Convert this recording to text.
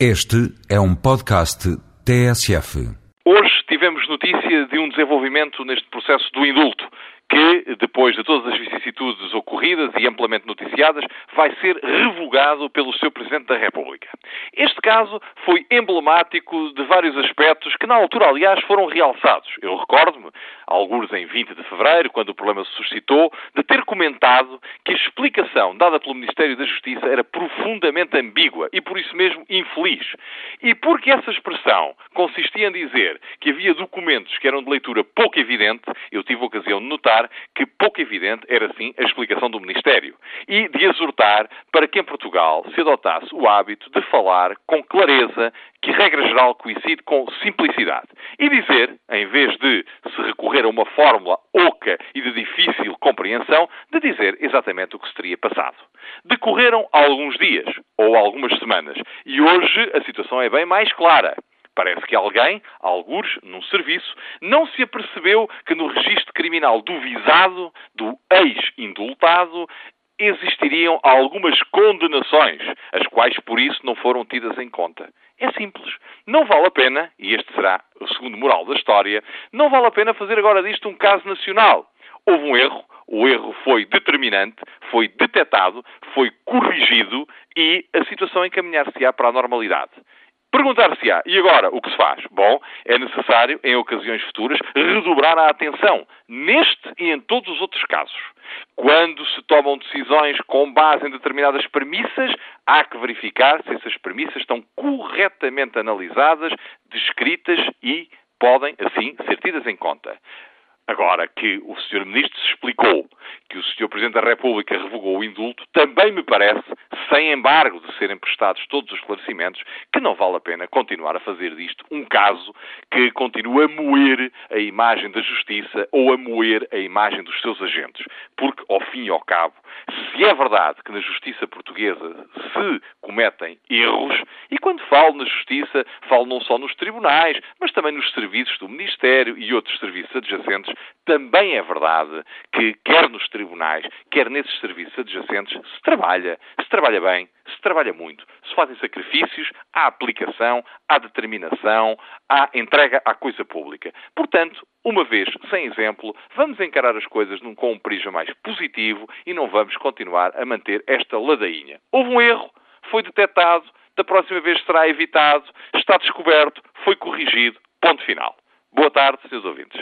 Este é um podcast TSF. Hoje tivemos notícia de um desenvolvimento neste processo do indulto que, depois de todas as vicissitudes ocorridas e amplamente noticiadas, vai ser revogado pelo seu Presidente da República. Este caso foi emblemático de vários aspectos que, na altura, aliás, foram realçados. Eu recordo-me, alguns em 20 de fevereiro, quando o problema se suscitou, de ter comentado que a explicação dada pelo Ministério da Justiça era profundamente ambígua e, por isso mesmo, infeliz. E porque essa expressão consistia em dizer que havia documentos que eram de leitura pouco evidente, eu tive a ocasião de notar que pouco evidente era sim a explicação do Ministério e de exortar para que em Portugal se adotasse o hábito de falar com clareza, que regra geral coincide com simplicidade. E dizer, em vez de se recorrer a uma fórmula oca e de difícil compreensão, de dizer exatamente o que se teria passado. Decorreram alguns dias ou algumas semanas e hoje a situação é bem mais clara. Parece que alguém, alguns, num serviço, não se apercebeu que no registro criminal do visado, do ex-indultado, existiriam algumas condenações, as quais por isso não foram tidas em conta. É simples. Não vale a pena, e este será o segundo moral da história, não vale a pena fazer agora disto um caso nacional. Houve um erro, o erro foi determinante, foi detectado, foi corrigido e a situação encaminhar-se-á para a normalidade. Perguntar-se-á, e agora, o que se faz? Bom, é necessário, em ocasiões futuras, redobrar a atenção, neste e em todos os outros casos. Quando se tomam decisões com base em determinadas premissas, há que verificar se essas premissas estão corretamente analisadas, descritas e podem, assim, ser tidas em conta. Agora que o Sr. Ministro se explicou que o Sr. Presidente da República revogou o indulto, também me parece, sem embargo de serem prestados todos os esclarecimentos, que não vale a pena continuar a fazer disto um caso que continua a moer a imagem da Justiça ou a moer a imagem dos seus agentes. Porque, ao fim e ao cabo, se é verdade que na Justiça portuguesa se cometem erros, e quando falo na Justiça, falo não só nos tribunais, mas também nos serviços do Ministério e outros serviços adjacentes, também é verdade que, quer nos tribunais, quer nesses serviços adjacentes, se trabalha, se trabalha bem, se trabalha muito, se fazem sacrifícios, há aplicação, há determinação, há entrega à coisa pública. Portanto, uma vez sem exemplo, vamos encarar as coisas num, com um prisma mais positivo e não vamos continuar a manter esta ladainha. Houve um erro, foi detectado, da próxima vez será evitado, está descoberto, foi corrigido, ponto final. Boa tarde, seus ouvintes.